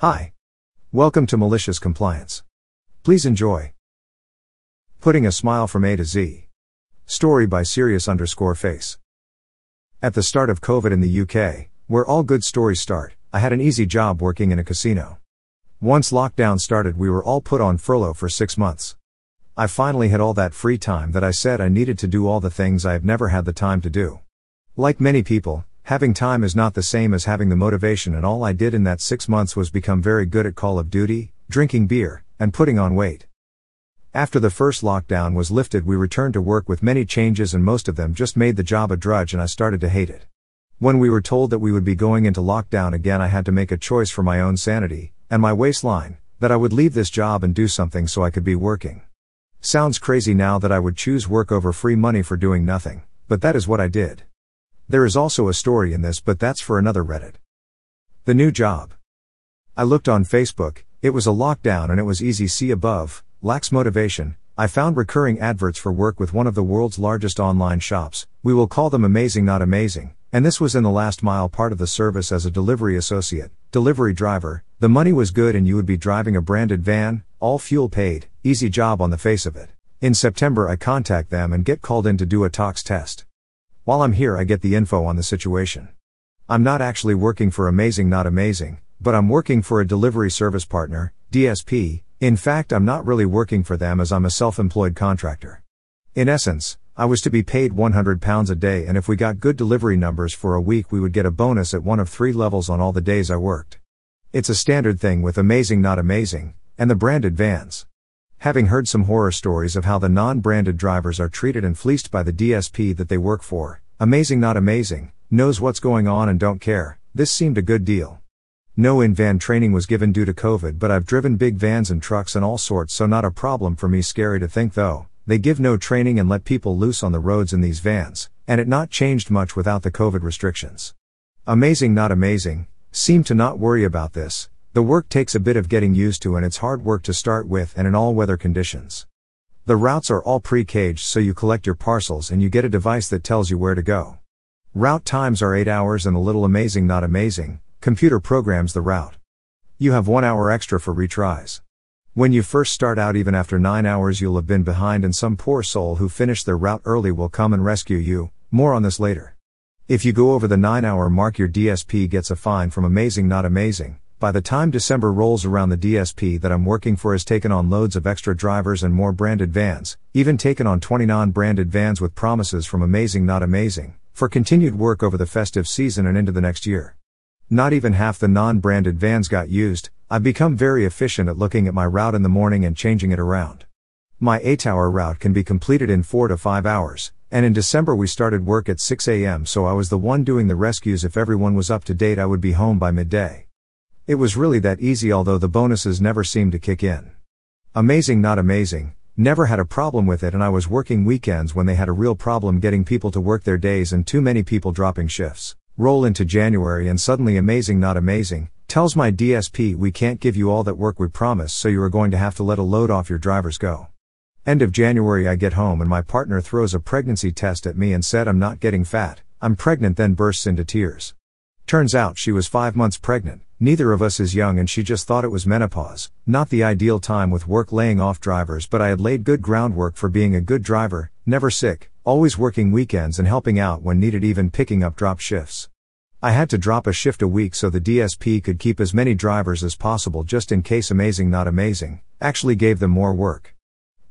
Hi. Welcome to Malicious Compliance. Please enjoy. Putting a smile from A to Z. Story by Serious underscore face. At the start of COVID in the UK, where all good stories start, I had an easy job working in a casino. Once lockdown started, we were all put on furlough for six months. I finally had all that free time that I said I needed to do all the things I have never had the time to do. Like many people, Having time is not the same as having the motivation, and all I did in that six months was become very good at Call of Duty, drinking beer, and putting on weight. After the first lockdown was lifted, we returned to work with many changes, and most of them just made the job a drudge, and I started to hate it. When we were told that we would be going into lockdown again, I had to make a choice for my own sanity and my waistline that I would leave this job and do something so I could be working. Sounds crazy now that I would choose work over free money for doing nothing, but that is what I did. There is also a story in this, but that's for another Reddit. The new job. I looked on Facebook, it was a lockdown and it was easy see above, lacks motivation. I found recurring adverts for work with one of the world's largest online shops. We will call them amazing not amazing. And this was in the last mile part of the service as a delivery associate, delivery driver. The money was good and you would be driving a branded van, all fuel paid, easy job on the face of it. In September I contact them and get called in to do a tox test. While I'm here, I get the info on the situation. I'm not actually working for Amazing Not Amazing, but I'm working for a delivery service partner, DSP. In fact, I'm not really working for them as I'm a self employed contractor. In essence, I was to be paid £100 a day, and if we got good delivery numbers for a week, we would get a bonus at one of three levels on all the days I worked. It's a standard thing with Amazing Not Amazing, and the branded vans. Having heard some horror stories of how the non branded drivers are treated and fleeced by the DSP that they work for, amazing not amazing, knows what's going on and don't care, this seemed a good deal. No in van training was given due to COVID, but I've driven big vans and trucks and all sorts, so not a problem for me. Scary to think though, they give no training and let people loose on the roads in these vans, and it not changed much without the COVID restrictions. Amazing not amazing, seem to not worry about this, the work takes a bit of getting used to and it's hard work to start with and in all weather conditions. The routes are all pre-caged so you collect your parcels and you get a device that tells you where to go. Route times are 8 hours and a little amazing not amazing, computer programs the route. You have 1 hour extra for retries. When you first start out even after 9 hours you'll have been behind and some poor soul who finished their route early will come and rescue you, more on this later. If you go over the 9 hour mark your DSP gets a fine from amazing not amazing, by the time December rolls around, the DSP that I'm working for has taken on loads of extra drivers and more branded vans, even taken on 20 non branded vans with promises from Amazing Not Amazing, for continued work over the festive season and into the next year. Not even half the non branded vans got used, I've become very efficient at looking at my route in the morning and changing it around. My 8 hour route can be completed in 4 to 5 hours, and in December we started work at 6 am, so I was the one doing the rescues. If everyone was up to date, I would be home by midday. It was really that easy, although the bonuses never seemed to kick in. Amazing, not amazing, never had a problem with it, and I was working weekends when they had a real problem getting people to work their days and too many people dropping shifts. Roll into January and suddenly amazing, not amazing, tells my DSP we can't give you all that work we promised, so you are going to have to let a load off your drivers go. End of January, I get home and my partner throws a pregnancy test at me and said I'm not getting fat, I'm pregnant, then bursts into tears. Turns out she was five months pregnant. Neither of us is young and she just thought it was menopause, not the ideal time with work laying off drivers, but I had laid good groundwork for being a good driver, never sick, always working weekends and helping out when needed, even picking up drop shifts. I had to drop a shift a week so the DSP could keep as many drivers as possible just in case amazing not amazing, actually gave them more work.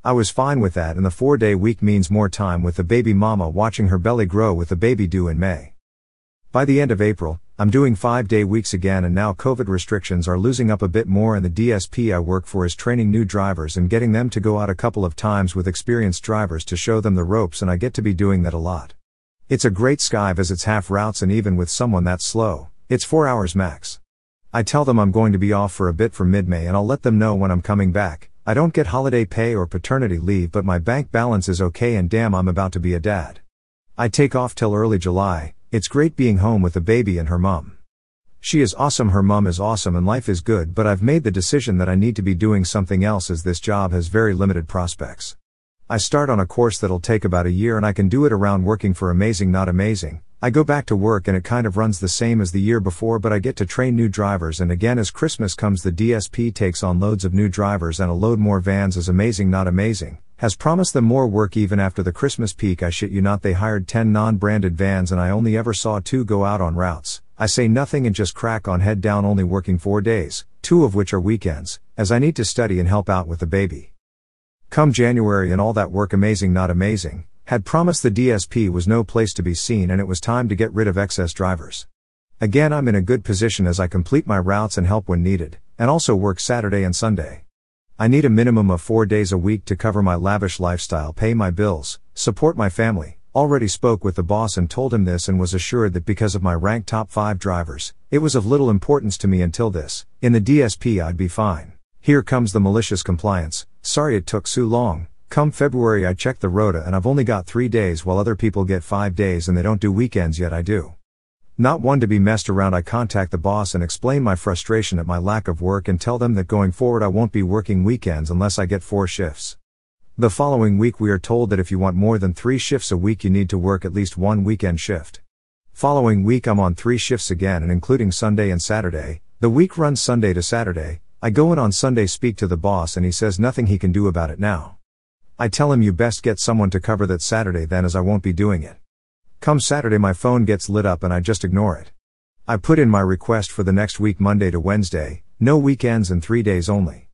I was fine with that and the four day week means more time with the baby mama watching her belly grow with the baby due in May. By the end of April, I'm doing five day weeks again, and now COVID restrictions are losing up a bit more. And the DSP I work for is training new drivers and getting them to go out a couple of times with experienced drivers to show them the ropes, and I get to be doing that a lot. It's a great as it's half routes, and even with someone that slow, it's four hours max. I tell them I'm going to be off for a bit from mid May, and I'll let them know when I'm coming back. I don't get holiday pay or paternity leave, but my bank balance is okay, and damn, I'm about to be a dad. I take off till early July, it's great being home with the baby and her mum. She is awesome, her mum is awesome, and life is good, but I've made the decision that I need to be doing something else as this job has very limited prospects. I start on a course that'll take about a year and I can do it around working for Amazing Not Amazing, I go back to work and it kind of runs the same as the year before, but I get to train new drivers. And again, as Christmas comes, the DSP takes on loads of new drivers and a load more vans is amazing, not amazing. Has promised them more work even after the Christmas peak. I shit you not, they hired 10 non branded vans and I only ever saw two go out on routes. I say nothing and just crack on head down, only working four days, two of which are weekends, as I need to study and help out with the baby. Come January and all that work amazing, not amazing had promised the DSP was no place to be seen and it was time to get rid of excess drivers. Again, I'm in a good position as I complete my routes and help when needed, and also work Saturday and Sunday. I need a minimum of four days a week to cover my lavish lifestyle, pay my bills, support my family. Already spoke with the boss and told him this and was assured that because of my rank top 5 drivers, it was of little importance to me until this. In the DSP, I'd be fine. Here comes the malicious compliance. Sorry it took so long, Come February, I check the rota and I've only got three days while other people get five days and they don't do weekends yet I do. Not one to be messed around, I contact the boss and explain my frustration at my lack of work and tell them that going forward I won't be working weekends unless I get four shifts. The following week, we are told that if you want more than three shifts a week, you need to work at least one weekend shift. Following week, I'm on three shifts again and including Sunday and Saturday. The week runs Sunday to Saturday. I go in on Sunday, speak to the boss, and he says nothing he can do about it now. I tell him you best get someone to cover that Saturday then as I won't be doing it. Come Saturday my phone gets lit up and I just ignore it. I put in my request for the next week Monday to Wednesday, no weekends and 3 days only.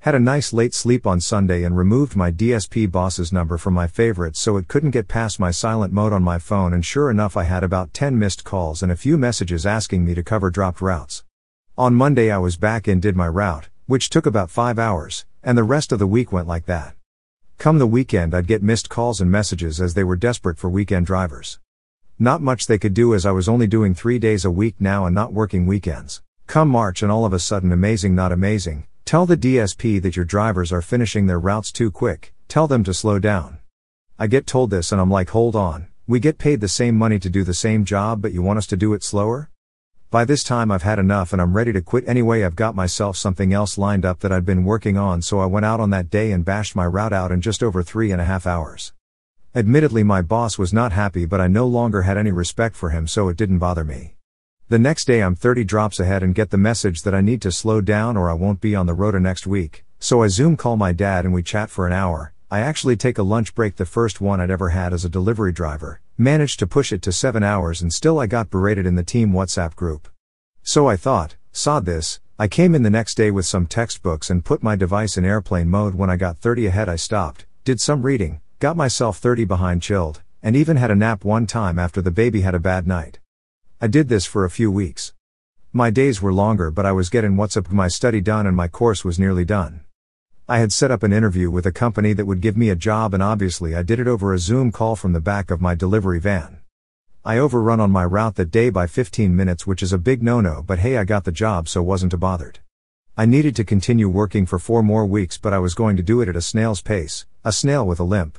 Had a nice late sleep on Sunday and removed my DSP boss's number from my favorites so it couldn't get past my silent mode on my phone and sure enough I had about 10 missed calls and a few messages asking me to cover dropped routes. On Monday I was back and did my route, which took about 5 hours, and the rest of the week went like that. Come the weekend, I'd get missed calls and messages as they were desperate for weekend drivers. Not much they could do as I was only doing three days a week now and not working weekends. Come March, and all of a sudden, amazing, not amazing. Tell the DSP that your drivers are finishing their routes too quick, tell them to slow down. I get told this and I'm like, hold on, we get paid the same money to do the same job, but you want us to do it slower? By this time I've had enough and I'm ready to quit anyway. I've got myself something else lined up that I'd been working on, so I went out on that day and bashed my route out in just over three and a half hours. Admittedly, my boss was not happy, but I no longer had any respect for him, so it didn't bother me. The next day, I'm 30 drops ahead and get the message that I need to slow down or I won't be on the rota next week. So I Zoom call my dad and we chat for an hour. I actually take a lunch break, the first one I'd ever had as a delivery driver, Managed to push it to 7 hours and still I got berated in the team WhatsApp group. So I thought, saw this, I came in the next day with some textbooks and put my device in airplane mode when I got 30 ahead I stopped, did some reading, got myself 30 behind chilled, and even had a nap one time after the baby had a bad night. I did this for a few weeks. My days were longer but I was getting what's up my study done and my course was nearly done. I had set up an interview with a company that would give me a job, and obviously I did it over a Zoom call from the back of my delivery van. I overrun on my route that day by 15 minutes, which is a big no no, but hey, I got the job, so wasn't too bothered. I needed to continue working for four more weeks, but I was going to do it at a snail's pace, a snail with a limp.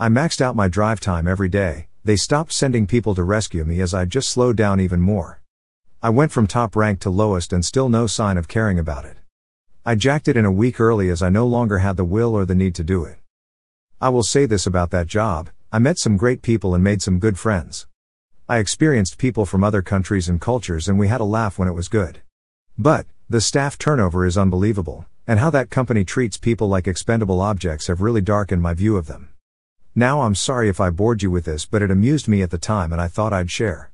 I maxed out my drive time every day, they stopped sending people to rescue me as I just slowed down even more. I went from top rank to lowest and still no sign of caring about it. I jacked it in a week early as I no longer had the will or the need to do it. I will say this about that job I met some great people and made some good friends. I experienced people from other countries and cultures and we had a laugh when it was good. But, the staff turnover is unbelievable, and how that company treats people like expendable objects have really darkened my view of them. Now I'm sorry if I bored you with this, but it amused me at the time and I thought I'd share.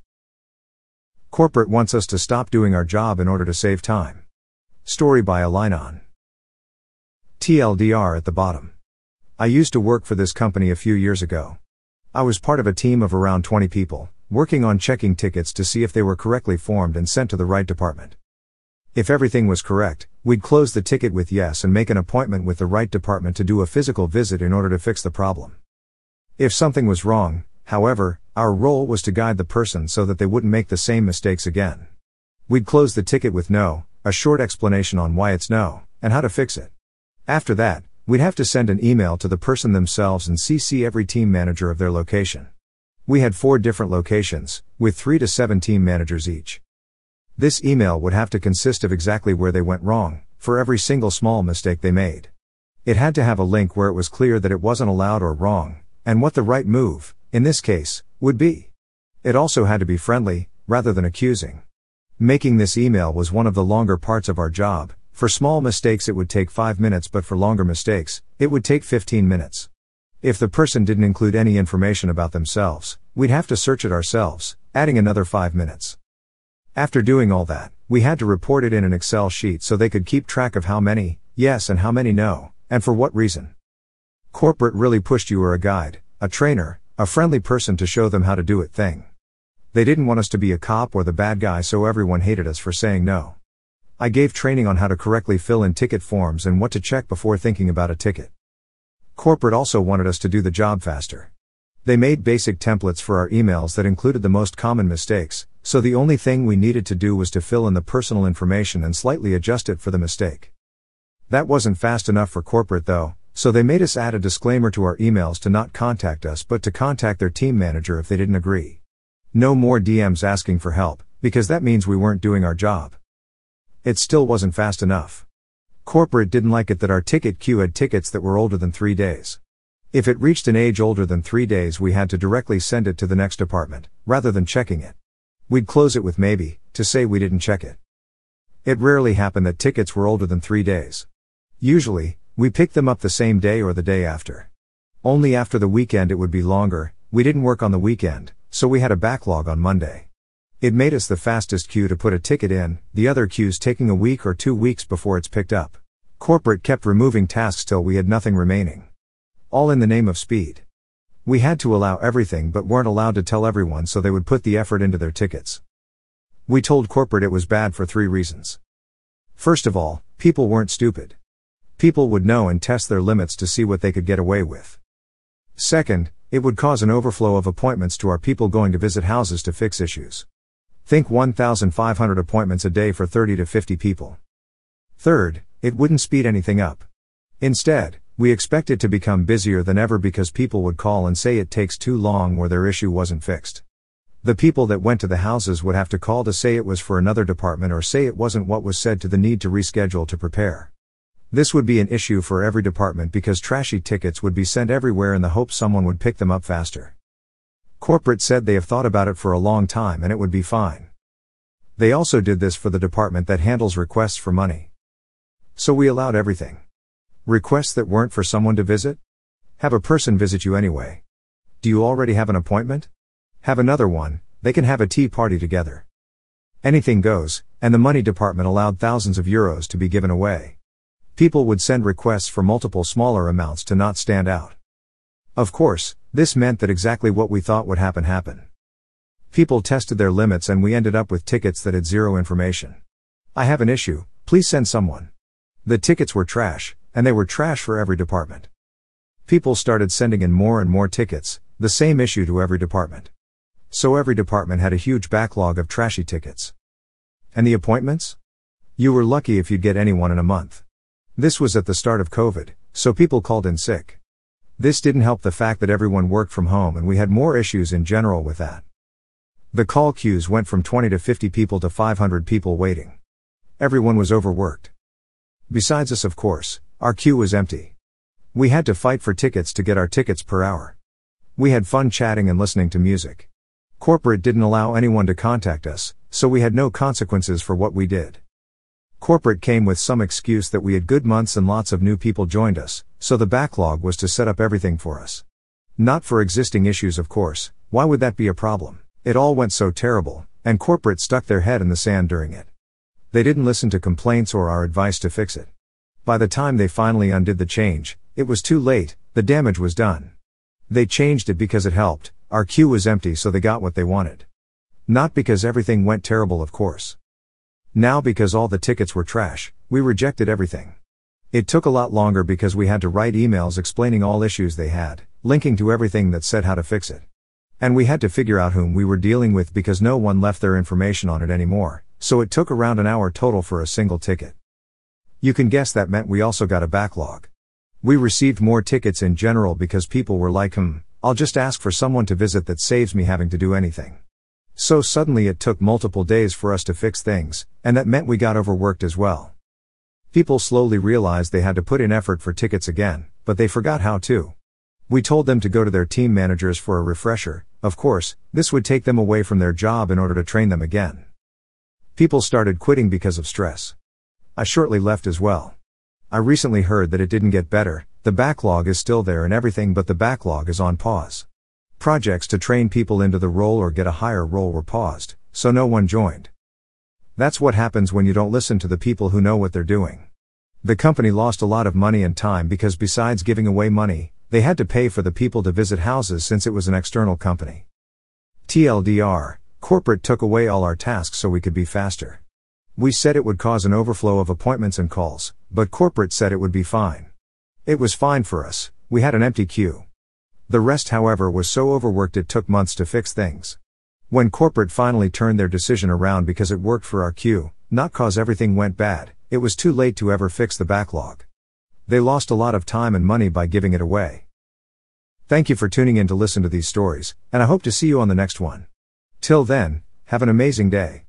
Corporate wants us to stop doing our job in order to save time. Story by Alinon. TLDR at the bottom. I used to work for this company a few years ago. I was part of a team of around 20 people, working on checking tickets to see if they were correctly formed and sent to the right department. If everything was correct, we'd close the ticket with yes and make an appointment with the right department to do a physical visit in order to fix the problem. If something was wrong, however, our role was to guide the person so that they wouldn't make the same mistakes again. We'd close the ticket with no, a short explanation on why it's no, and how to fix it. After that, we'd have to send an email to the person themselves and CC every team manager of their location. We had four different locations, with three to seven team managers each. This email would have to consist of exactly where they went wrong, for every single small mistake they made. It had to have a link where it was clear that it wasn't allowed or wrong, and what the right move, in this case, would be. It also had to be friendly, rather than accusing. Making this email was one of the longer parts of our job. For small mistakes, it would take 5 minutes, but for longer mistakes, it would take 15 minutes. If the person didn't include any information about themselves, we'd have to search it ourselves, adding another 5 minutes. After doing all that, we had to report it in an Excel sheet so they could keep track of how many, yes, and how many no, and for what reason. Corporate really pushed you were a guide, a trainer, a friendly person to show them how to do it thing. They didn't want us to be a cop or the bad guy, so everyone hated us for saying no. I gave training on how to correctly fill in ticket forms and what to check before thinking about a ticket. Corporate also wanted us to do the job faster. They made basic templates for our emails that included the most common mistakes, so the only thing we needed to do was to fill in the personal information and slightly adjust it for the mistake. That wasn't fast enough for corporate though, so they made us add a disclaimer to our emails to not contact us but to contact their team manager if they didn't agree. No more DMs asking for help, because that means we weren't doing our job. It still wasn't fast enough. Corporate didn't like it that our ticket queue had tickets that were older than three days. If it reached an age older than three days, we had to directly send it to the next department, rather than checking it. We'd close it with maybe, to say we didn't check it. It rarely happened that tickets were older than three days. Usually, we picked them up the same day or the day after. Only after the weekend it would be longer, we didn't work on the weekend, so we had a backlog on Monday. It made us the fastest queue to put a ticket in, the other queues taking a week or two weeks before it's picked up. Corporate kept removing tasks till we had nothing remaining. All in the name of speed. We had to allow everything but weren't allowed to tell everyone so they would put the effort into their tickets. We told corporate it was bad for three reasons. First of all, people weren't stupid. People would know and test their limits to see what they could get away with. Second, it would cause an overflow of appointments to our people going to visit houses to fix issues. Think 1,500 appointments a day for 30 to 50 people. Third, it wouldn't speed anything up. Instead, we expect it to become busier than ever because people would call and say it takes too long or their issue wasn't fixed. The people that went to the houses would have to call to say it was for another department or say it wasn't what was said to the need to reschedule to prepare. This would be an issue for every department because trashy tickets would be sent everywhere in the hope someone would pick them up faster. Corporate said they have thought about it for a long time and it would be fine. They also did this for the department that handles requests for money. So we allowed everything. Requests that weren't for someone to visit? Have a person visit you anyway. Do you already have an appointment? Have another one, they can have a tea party together. Anything goes, and the money department allowed thousands of euros to be given away. People would send requests for multiple smaller amounts to not stand out. Of course, this meant that exactly what we thought would happen happened. People tested their limits and we ended up with tickets that had zero information. I have an issue, please send someone. The tickets were trash, and they were trash for every department. People started sending in more and more tickets, the same issue to every department. So every department had a huge backlog of trashy tickets. And the appointments? You were lucky if you'd get anyone in a month. This was at the start of COVID, so people called in sick. This didn't help the fact that everyone worked from home and we had more issues in general with that. The call queues went from 20 to 50 people to 500 people waiting. Everyone was overworked. Besides us, of course, our queue was empty. We had to fight for tickets to get our tickets per hour. We had fun chatting and listening to music. Corporate didn't allow anyone to contact us, so we had no consequences for what we did. Corporate came with some excuse that we had good months and lots of new people joined us, so the backlog was to set up everything for us. Not for existing issues, of course, why would that be a problem? It all went so terrible, and corporate stuck their head in the sand during it. They didn't listen to complaints or our advice to fix it. By the time they finally undid the change, it was too late, the damage was done. They changed it because it helped, our queue was empty so they got what they wanted. Not because everything went terrible, of course. Now, because all the tickets were trash, we rejected everything. It took a lot longer because we had to write emails explaining all issues they had, linking to everything that said how to fix it. And we had to figure out whom we were dealing with because no one left their information on it anymore, so it took around an hour total for a single ticket. You can guess that meant we also got a backlog. We received more tickets in general because people were like, hmm, I'll just ask for someone to visit that saves me having to do anything. So suddenly it took multiple days for us to fix things, and that meant we got overworked as well. People slowly realized they had to put in effort for tickets again, but they forgot how to. We told them to go to their team managers for a refresher, of course, this would take them away from their job in order to train them again. People started quitting because of stress. I shortly left as well. I recently heard that it didn't get better, the backlog is still there and everything but the backlog is on pause. Projects to train people into the role or get a higher role were paused, so no one joined. That's what happens when you don't listen to the people who know what they're doing. The company lost a lot of money and time because besides giving away money, they had to pay for the people to visit houses since it was an external company. TLDR, corporate took away all our tasks so we could be faster. We said it would cause an overflow of appointments and calls, but corporate said it would be fine. It was fine for us, we had an empty queue. The rest, however, was so overworked it took months to fix things. When corporate finally turned their decision around because it worked for our queue, not cause everything went bad, it was too late to ever fix the backlog. They lost a lot of time and money by giving it away. Thank you for tuning in to listen to these stories, and I hope to see you on the next one. Till then, have an amazing day.